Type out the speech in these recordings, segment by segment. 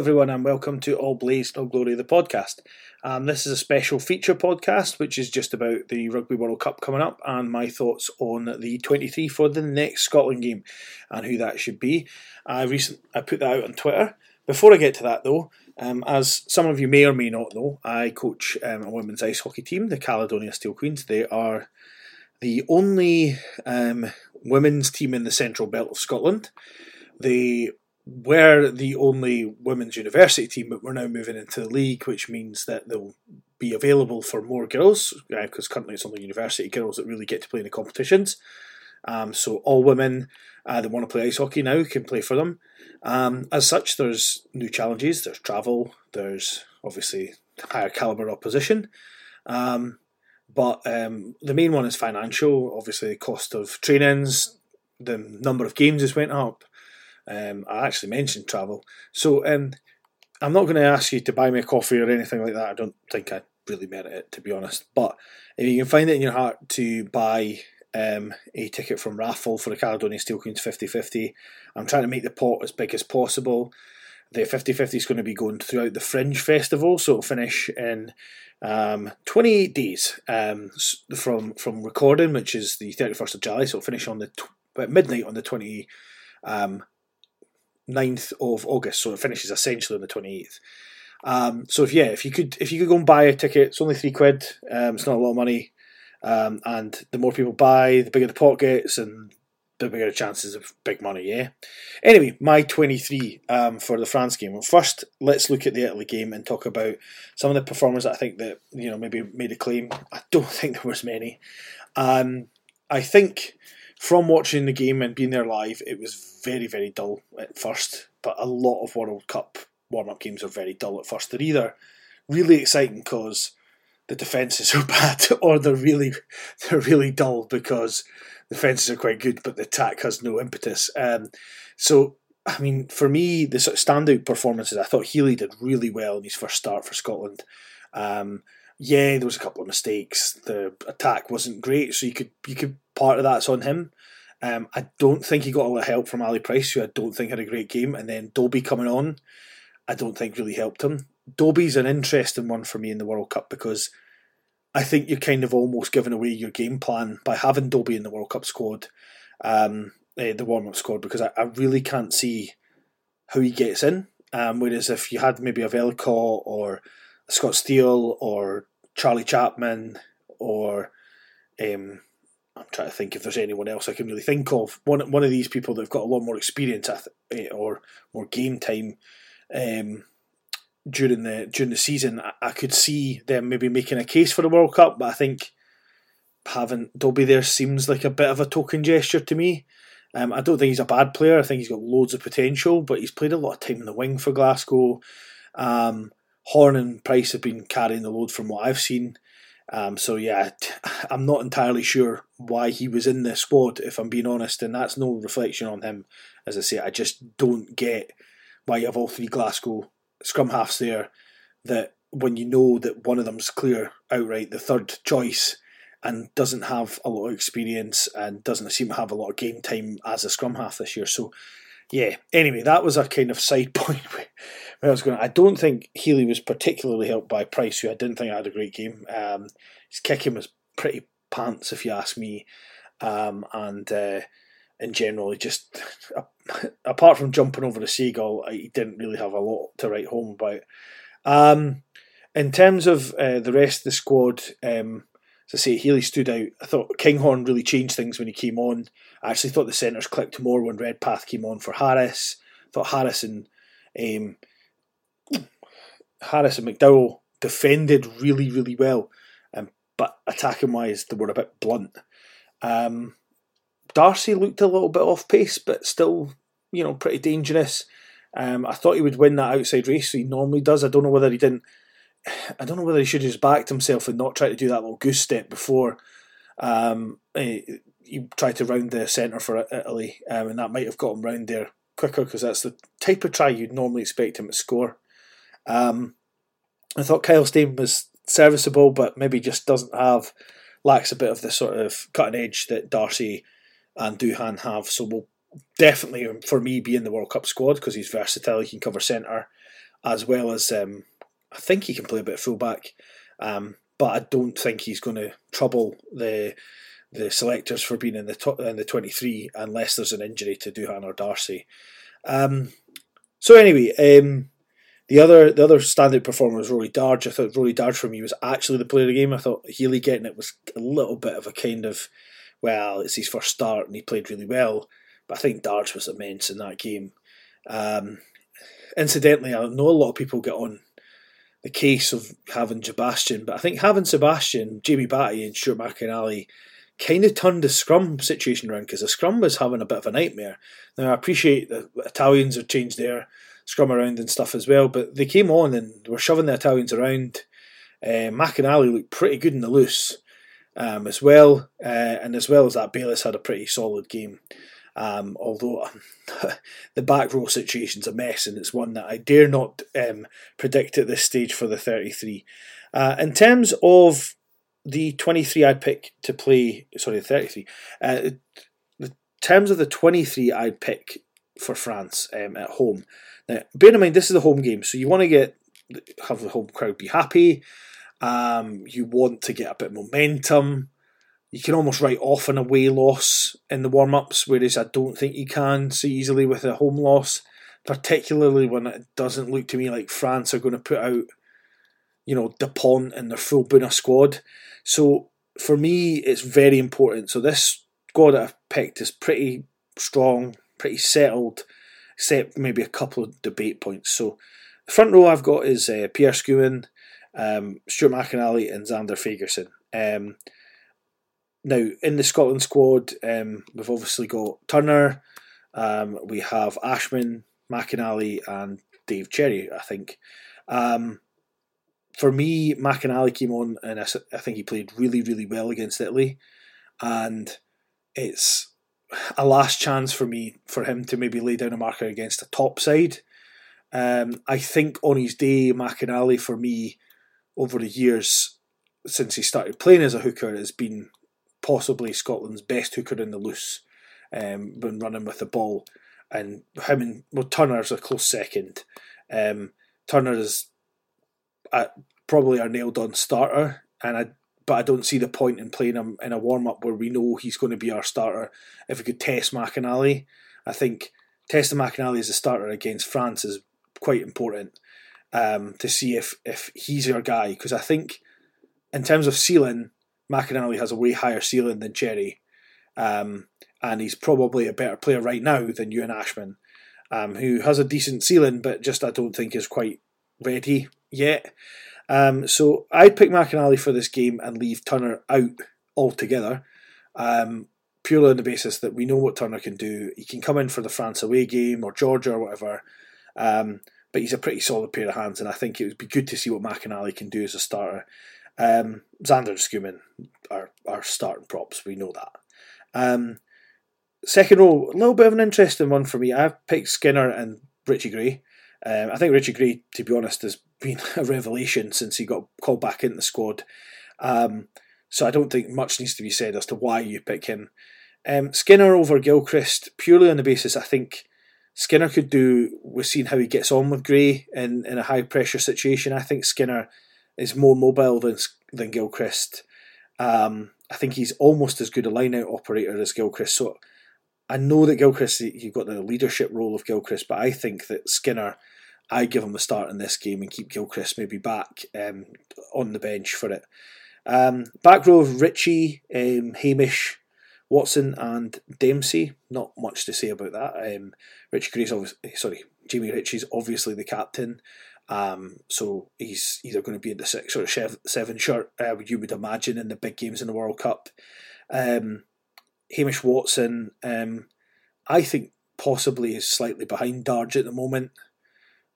Everyone, and welcome to All Blaze, No Glory, the podcast. Um, this is a special feature podcast, which is just about the Rugby World Cup coming up and my thoughts on the 23 for the next Scotland game and who that should be. I recent I put that out on Twitter. Before I get to that, though, um, as some of you may or may not know, I coach um, a women's ice hockey team, the Caledonia Steel Queens. They are the only um, women's team in the Central Belt of Scotland. They we're the only women's university team, but we're now moving into the league, which means that they'll be available for more girls, because uh, currently it's only university girls that really get to play in the competitions. Um, so all women uh, that want to play ice hockey now can play for them. Um, as such, there's new challenges. There's travel. There's obviously higher caliber opposition. Um, but um, the main one is financial. Obviously, the cost of trainings, the number of games has went up. Um, I actually mentioned travel. So um, I'm not going to ask you to buy me a coffee or anything like that. I don't think I really merit it, to be honest. But if you can find it in your heart to buy um, a ticket from raffle for the Caledonia Steel Queens 50 50, I'm trying to make the pot as big as possible. The 50 50 is going to be going throughout the Fringe Festival, so it'll finish in um, 28 days um, from from recording, which is the 31st of July, so it'll finish on the tw- midnight on the 20. Um, 9th of August, so it finishes essentially on the 28th. Um, so if yeah, if you could if you could go and buy a ticket, it's only three quid. Um, it's not a lot of money, um, and the more people buy, the bigger the pot gets, and the bigger the chances of big money. Yeah. Anyway, my twenty three um, for the France game. Well, first, let's look at the Italy game and talk about some of the performers that I think that you know maybe made a claim. I don't think there was many. Um, I think from watching the game and being there live, it was very, very dull at first. But a lot of World Cup warm up games are very dull at first. They're either really exciting because the defences are bad, or they're really they're really dull because the defences are quite good, but the attack has no impetus. Um, so, I mean, for me, the sort of standout performances, I thought Healy did really well in his first start for Scotland. Um, yeah, there was a couple of mistakes. The attack wasn't great, so you could you could part of that's on him. Um, I don't think he got a lot of help from Ali Price, who I don't think had a great game, and then Dobie coming on, I don't think really helped him. Dobie's an interesting one for me in the World Cup because I think you're kind of almost giving away your game plan by having Dobie in the World Cup squad, um, eh, the warm up squad, because I, I, really can't see how he gets in. Um, whereas if you had maybe a Vellacott or Scott Steele or Charlie Chapman or um, I'm trying to think if there's anyone else I can really think of. One one of these people that've got a lot more experience eh, or more game time um, during the during the season, I, I, could see them maybe making a case for the World Cup. But I think having Dobie there seems like a bit of a token gesture to me. Um, I don't think he's a bad player. I think he's got loads of potential, but he's played a lot of time in the wing for Glasgow. Um, Horne and Price have been carrying the load from what I've seen. Um, so yeah, I'm not entirely sure why he was in the squad, if I'm being honest, and that's no reflection on him. As I say, I just don't get why you have all three Glasgow scrum halves there. That when you know that one of them's clear outright the third choice and doesn't have a lot of experience and doesn't seem to have a lot of game time as a scrum half this year. So yeah, anyway, that was a kind of side point where I was going. I don't think Healy was particularly helped by Price, who I didn't think had a great game. Um, his kicking was pretty pants, if you ask me, um, and uh, in general, he just apart from jumping over the seagull, he didn't really have a lot to write home about. Um, in terms of uh, the rest of the squad, um, as I say, Healy stood out. I thought Kinghorn really changed things when he came on. I actually thought the centres clicked more when Redpath came on for Harris. I thought Harris and um, Harris and McDowell defended really, really well, um, but attacking wise, they were a bit blunt. Um, Darcy looked a little bit off pace, but still, you know, pretty dangerous. Um, I thought he would win that outside race. He normally does. I don't know whether he didn't I don't know whether he should have just backed himself and not tried to do that little goose step before um, he, he, tried to round the centre for Italy, um, and that might have got him round there quicker because that's the type of try you'd normally expect him to score. Um, I thought Kyle Steyn was serviceable, but maybe just doesn't have lacks a bit of the sort of cutting edge that Darcy and Duhan have. So will definitely for me be in the World Cup squad because he's versatile. He can cover centre. as well as um, I think he can play a bit of fullback, um, but I don't think he's going to trouble the the selectors for being in the top, in the twenty three unless there's an injury to Duhan or Darcy. Um, so anyway, um, the other the other standout performer was Rory Darge. I thought Rory Darge for me was actually the player of the game. I thought Healy getting it was a little bit of a kind of well, it's his first start and he played really well. But I think Darge was immense in that game. Um, incidentally, I know a lot of people get on the case of having Sebastian, but I think having Sebastian, Jamie Batty, and Stuart McInally kind of turned the scrum situation around because the scrum was having a bit of a nightmare. Now, I appreciate the Italians have changed their scrum around and stuff as well, but they came on and were shoving the Italians around. Uh, McInally looked pretty good in the loose um, as well, uh, and as well as that, Bayliss had a pretty solid game. Um, although the back row situation's a mess, and it's one that I dare not um, predict at this stage for the 33. Uh, in terms of the 23 I'd pick to play, sorry, 33, uh, in terms of the 23 I'd pick for France um, at home. Now, bear in mind, this is a home game, so you want to get have the home crowd be happy. Um, you want to get a bit of momentum you can almost write off an away loss in the warm ups, whereas I don't think you can so easily with a home loss, particularly when it doesn't look to me like France are going to put out, you know, Dupont and their full Buna squad. So for me, it's very important. So this squad I've picked is pretty strong, pretty settled, except maybe a couple of debate points. So the front row I've got is uh, Pierre Schoeman, um, Stuart McInally, and Zander Fagerson. Um, now, in the Scotland squad, um, we've obviously got Turner, um, we have Ashman, McInally, and Dave Cherry, I think. Um, for me, McInally came on and I, I think he played really, really well against Italy. And it's a last chance for me for him to maybe lay down a marker against a top side. Um, I think on his day, McInally for me over the years since he started playing as a hooker has been possibly Scotland's best hooker in the loose um, when running with the ball. And him and well, Turner's a close second. Um, Turner is a, probably our nailed on starter, and I but I don't see the point in playing him in a warm up where we know he's going to be our starter. If we could test McInally, I think testing McInally as a starter against France is quite important um, to see if if he's our guy because I think in terms of ceiling, McInally has a way higher ceiling than Cherry, um, and he's probably a better player right now than Ewan Ashman, um, who has a decent ceiling, but just I don't think is quite ready yet. Um, so I'd pick McInally for this game and leave Turner out altogether, um, purely on the basis that we know what Turner can do. He can come in for the France away game or Georgia or whatever, um, but he's a pretty solid pair of hands, and I think it would be good to see what McInally can do as a starter. Um, Zander and Schoeman are, are starting props, we know that. Um, second row, a little bit of an interesting one for me. I've picked Skinner and Richie Gray. Um, I think Richie Gray, to be honest, has been a revelation since he got called back in the squad. Um, so I don't think much needs to be said as to why you pick him. Um, Skinner over Gilchrist, purely on the basis I think Skinner could do. We've seen how he gets on with Gray in, in a high pressure situation. I think Skinner is more mobile than than Gilchrist. Um, I think he's almost as good a line out operator as Gilchrist. So I know that Gilchrist, you've got the leadership role of Gilchrist, but I think that Skinner, I give him a start in this game and keep Gilchrist maybe back um, on the bench for it. Um, back row of Richie, um, Hamish, Watson, and Dempsey. Not much to say about that. Um, Richie Gray's obviously, sorry, Jamie Ritchie's obviously the captain. Um, so he's either going to be in the six or seven shirt, uh, you would imagine, in the big games in the World Cup. Um, Hamish Watson, um, I think possibly is slightly behind Darge at the moment.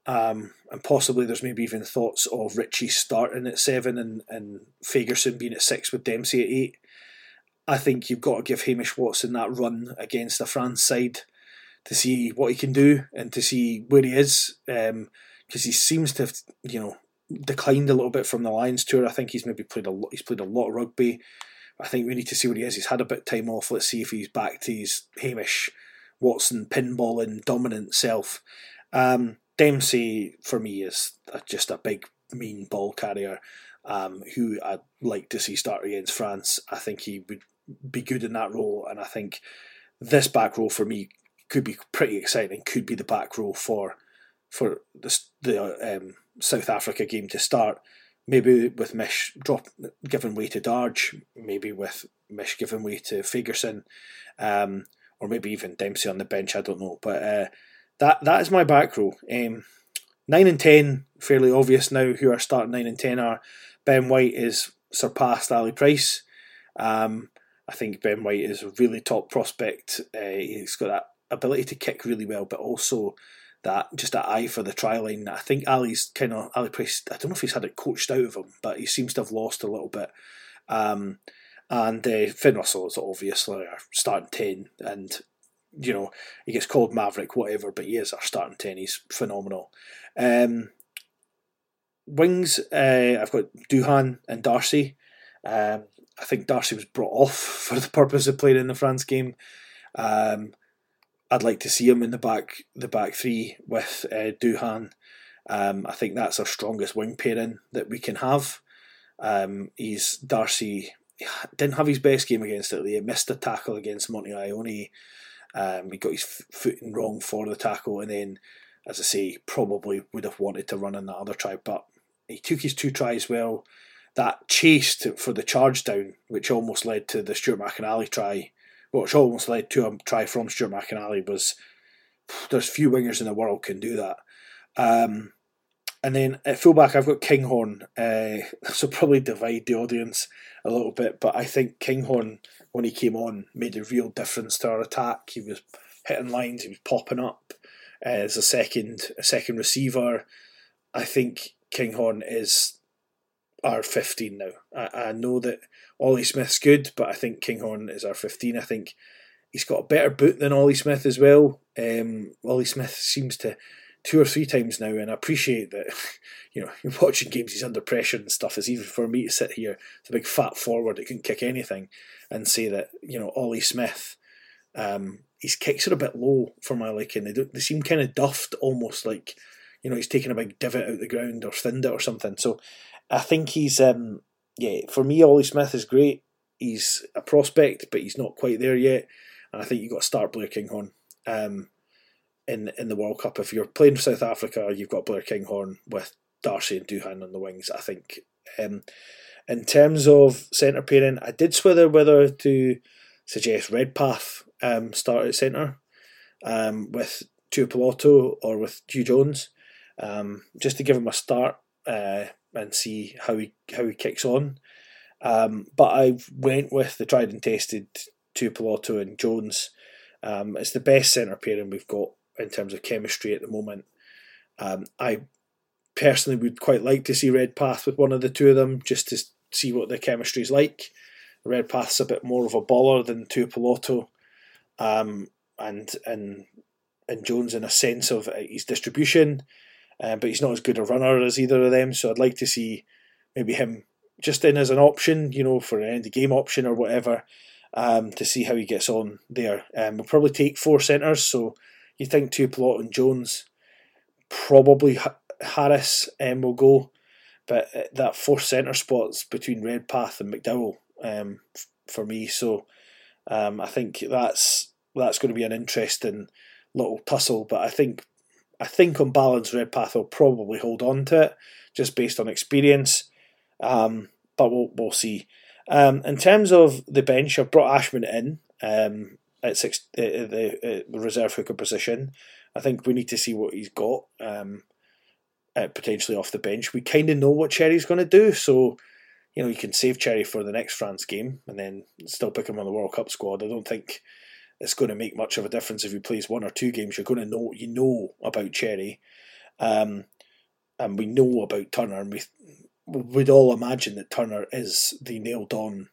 Um, and possibly there's maybe even thoughts of Richie starting at seven and, and Fagerson being at six with Dempsey at eight. I think you've got to give Hamish Watson that run against the France side to see what he can do and to see where he is. Um, because he seems to have you know declined a little bit from the Lions tour. I think he's maybe played a lot. He's played a lot of rugby. I think we need to see what he is. He's had a bit of time off. Let's see if he's back to his Hamish Watson pinball and dominant self. Um, Dempsey for me is just a big mean ball carrier um, who I'd like to see start against France. I think he would be good in that role, and I think this back row for me could be pretty exciting. Could be the back row for for the the um, South Africa game to start. Maybe with Mish drop giving way to Darge, maybe with Mish giving way to Fagerson, um, or maybe even Dempsey on the bench. I don't know, but uh, that that is my back row. Um, nine and ten, fairly obvious now. Who are starting nine and ten are Ben White is surpassed Ali Price. Um, I think Ben White is a really top prospect. Uh, he's got that ability to kick really well, but also that just that eye for the try line. I think Ali's kind of Ali Price. I don't know if he's had it coached out of him, but he seems to have lost a little bit. Um, and uh, Finn Russell is obviously our starting ten, and you know he gets called Maverick, whatever, but he is our starting ten. He's phenomenal. Um, wings, uh, I've got Duhan and Darcy. Um, I think Darcy was brought off for the purpose of playing in the France game. Um, I'd like to see him in the back, the back three with uh, Duhan. Um, I think that's our strongest wing pairing that we can have. Um, he's Darcy didn't have his best game against Italy. He missed a tackle against Monty Ioane. Um, he got his footing wrong for the tackle, and then, as I say, probably would have wanted to run in that other try, but he took his two tries well. That chase to, for the charge down, which almost led to the Stuart McInally try, which almost led to a try from Stuart McInally, was there's few wingers in the world can do that. Um, and then at fullback, I've got Kinghorn. Uh, so probably divide the audience a little bit, but I think Kinghorn, when he came on, made a real difference to our attack. He was hitting lines, he was popping up uh, as a second a second receiver. I think Kinghorn is our 15 now. I, I know that Ollie Smith's good, but I think Kinghorn is our 15. I think he's got a better boot than Ollie Smith as well. Um, Ollie Smith seems to two or three times now, and I appreciate that. You know, you're watching games, he's under pressure and stuff. It's even for me to sit here, a big fat forward that can kick anything, and say that you know Ollie Smith, um, his kicks are a bit low for my liking. They do, they seem kind of duffed, almost like you know he's taking a big divot out the ground or thinned it or something. So I think he's um, yeah for me Ollie Smith is great. He's a prospect, but he's not quite there yet. And I think you have got to start Blair Kinghorn um, in in the World Cup. If you're playing for South Africa, you've got Blair Kinghorn with Darcy and Duhan on the wings. I think. Um, in terms of centre pairing, I did swither whether to suggest Redpath um, start at centre um, with Tuipulotu or with Huw Jones um, just to give him a start uh, and see how he how he kicks on. Um, but I went with the tried and tested Tuipulotu and Jones. Um, it's the best centre pairing we've got in terms of chemistry at the moment. Um, I personally would quite like to see Redpath with one of the two of them just to see what the chemistry is like. Redpath's a bit more of a baller than Tuipulotu, um, and and and Jones in a sense of his distribution um, but he's not as good a runner as either of them. So I'd like to see maybe him just in as an option, you know, for an end of game option or whatever, um, to see how he gets on there. Um, we'll probably take four centres, so you think Tuipulotu and Jones, probably Harris um, will go, but uh, that fourth centre spot's between Redpath and McDowell um, for me. So um, I think that's that's going to be an interesting little tussle. But I think I think on balance, Redpath will probably hold on to it just based on experience. Um, but we'll we'll see. Um, in terms of the bench, I've brought Ashman in um, at six, uh, the, uh, reserve hooker position. I think we need to see what he's got um, uh, potentially off the bench. We kind of know what Cherry's going to do, so you know you can save Cherry for the next France game and then still pick him on the World Cup squad. I don't think it's going to make much of a difference if he plays one or two games. You're going to know you know about Cherry, um, and we know about Turner, and we would all imagine that Turner is the nailed on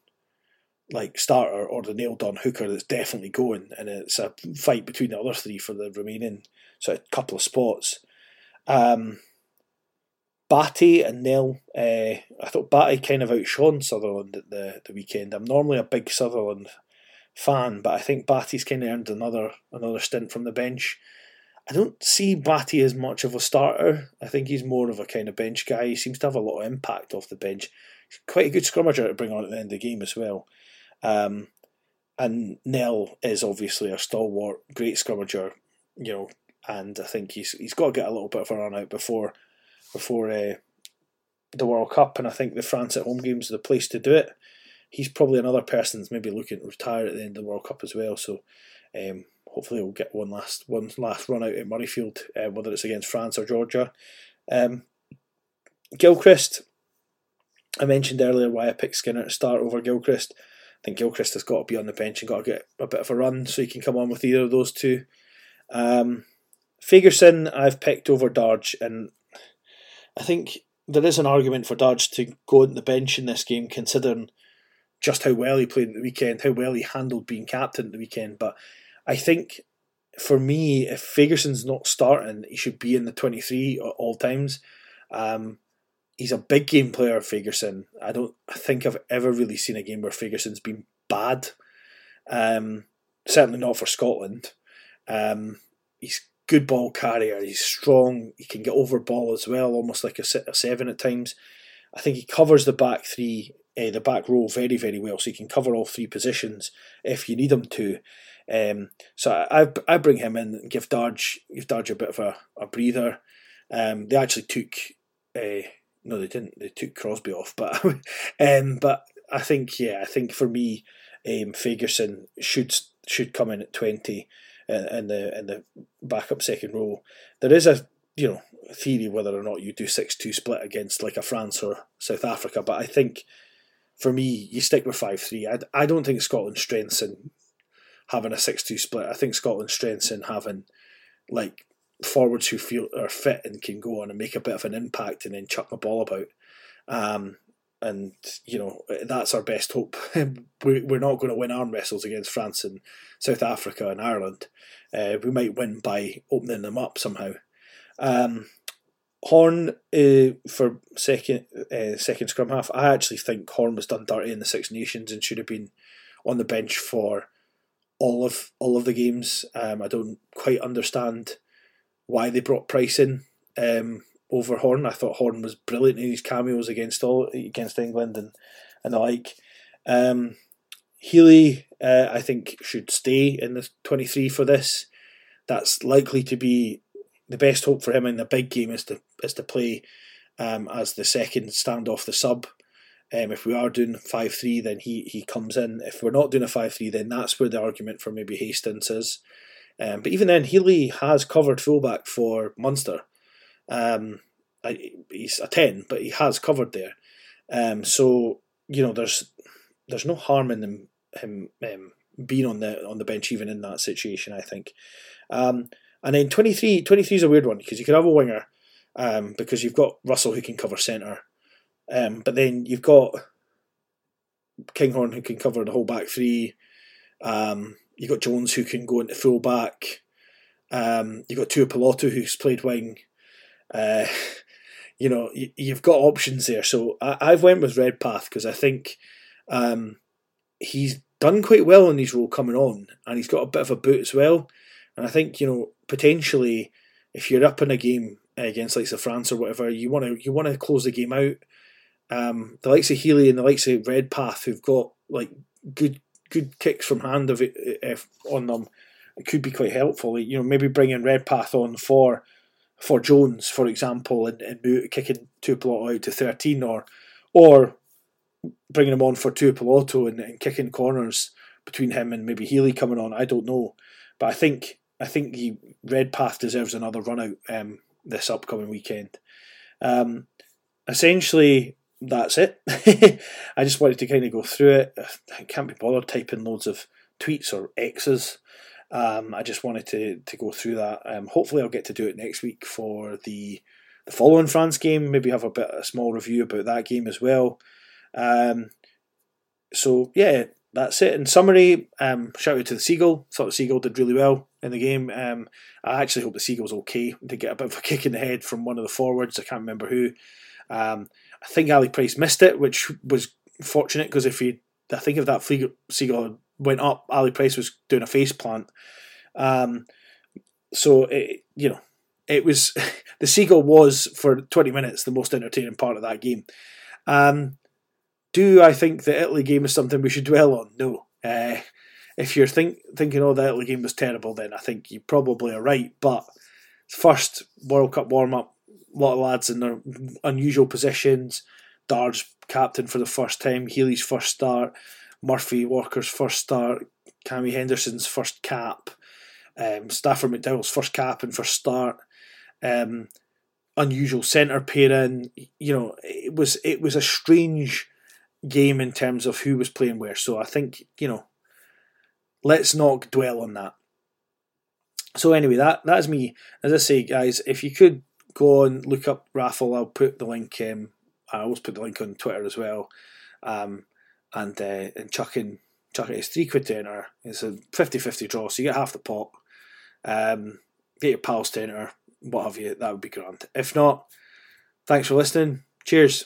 like starter or the nailed on hooker that's definitely going, and it's a fight between the other three for the remaining sort of couple of spots. Um, Batty and Nel, uh, I thought Batty kind of outshone Sutherland at the, the weekend. I'm normally a big Sutherland fan, but I think Batty's kind of earned another another stint from the bench. I don't see Batty as much of a starter. I think he's more of a kind of bench guy. He seems to have a lot of impact off the bench. He's quite a good scrummager to bring on at the end of the game as well. Um, and Nel is obviously a stalwart, great scrummager, you know, and I think he's he's got to get a little bit of a run out before before uh, the World Cup, and I think the France at home games are the place to do it. He's probably another person that's maybe looking to retire at the end of the World Cup as well. So um, hopefully we'll get one last one last run out at Murrayfield, uh, whether it's against France or Georgia. Um, Gilchrist, I mentioned earlier why I picked Skinner to start over Gilchrist. I think Gilchrist has got to be on the bench and got to get a bit of a run so he can come on with either of those two. Um, Fagerson, I've picked over Darge, and I think there is an argument for Darge to go on the bench in this game, considering just how well he played at the weekend, how well he handled being captain at the weekend. But I think for me, if Fagerson's not starting, he should be in the 23 at all times. Um, he's a big game player, Fagerson. I don't think I've ever really seen a game where Fagerson's been bad. Um, certainly not for Scotland. Um, he's good ball carrier. He's strong. He can get over ball as well, almost like a, a seven at times. I think he covers the back three, uh, the back row very, very well. So he can cover all three positions if you need him to. Um, so I, I bring him in and give Darge give Darge a bit of a, a breather. Um, they actually took uh, no, they didn't. They took Crosby off, but um, but I think yeah, I think for me, um, Fagerson should should come in at twenty in, in the in the backup second row. There is a you know theory whether or not you do six two split against like a France or South Africa, but I think for me you stick with five three. I, I don't think Scotland's strengths in having a six two split. I think Scotland's strengths in having like forwards who feel are fit and can go on and make a bit of an impact and then chuck the ball about. Um, and you know that's our best hope. We're not going to win arm wrestles against France and South Africa and Ireland. Uh, we might win by opening them up somehow. Um, Horne uh, for second uh, second scrum half. I actually think Horne was done dirty in the Six Nations and should have been on the bench for all of all of the games. Um, I don't quite understand why they brought Price in um, over Horne. I thought Horne was brilliant in his cameos against all against England and and the like. Um, Healy, uh, I think, should stay in the twenty three for this. That's likely to be the best hope for him in the big game is to is to play um, as the second stand off the sub. Um, if we are doing five three, then he he comes in. If we're not doing a five three, then that's where the argument for maybe Hastings is. Um, but even then, Healy has covered fullback for Munster. Um, he's a ten, but he has covered there. Um, so you know, there's there's no harm in him him um, being on the on the bench even in that situation. I think. Um, and then 23, 23 is a weird one because you could have a winger um, because you've got Russell who can cover centre, um, but then you've got Kinghorn who can cover the whole back three. Um, You've got Jones who can go into full back. Um, you've got Tuipulotu who's played wing. Uh, you know, you, have got options there. So I, have went with Redpath because I think um, he's done quite well in his role coming on, and he's got a bit of a boot as well. And I think you know potentially if you're up in a game against like the France or whatever, you want to you want to close the game out. Um, the likes of Healy and the likes of Redpath who've got like good good kicks from hand of it if, on them, it could be quite helpful. You know, maybe bringing Redpath on for for Jones, for example, and, and kicking Tuipulotu out to thirteen, or or bringing him on for Tuipulotu and, and kicking corners between him and maybe Healy coming on. I don't know, but I think I think he Redpath deserves another run out um, this upcoming weekend. Um, essentially, that's it. I just wanted to kind of go through it. I can't be bothered typing loads of tweets or X's. Um, I just wanted to to go through that. Um, hopefully, I'll get to do it next week for the the following France game. Maybe have a bit a small review about that game as well. Um, so yeah, that's it. In summary, um, shout out to the Seagull. Thought the Seagull did really well in the game. Um, I actually hope the Seagull's okay to get a bit of a kick in the head from one of the forwards. I can't remember who. Um, I think Ali Price missed it, which was fortunate because if he, I think if that seagull went up, Ali Price was doing a face plant. Um, so it, you know, it was the seagull was for twenty minutes the most entertaining part of that game. Um, do I think the Italy game is something we should dwell on? No. Uh, if you're think, thinking, oh, the Italy game was terrible, then I think you probably are right. But first World Cup warm up, a lot of lads in their unusual positions. Darge captain for the first time, Healy's first start, Murphy Walker's first start, Cammy Henderson's first cap, um, Stafford McDowell's first cap and first start. Um, unusual centre pairing. You know, it was it was a strange game in terms of who was playing where. So I think you know, let's not dwell on that. So anyway, that that's me. As I say, guys, if you could go and look up raffle, I'll put the link. Um, I always put the link on Twitter as well. Um, and uh, and chuck in chuck it. It's three quid to enter. It's a 50-50 draw, so you get half the pot. Um, get your pals to enter, what have you. That would be grand. If not, thanks for listening. Cheers.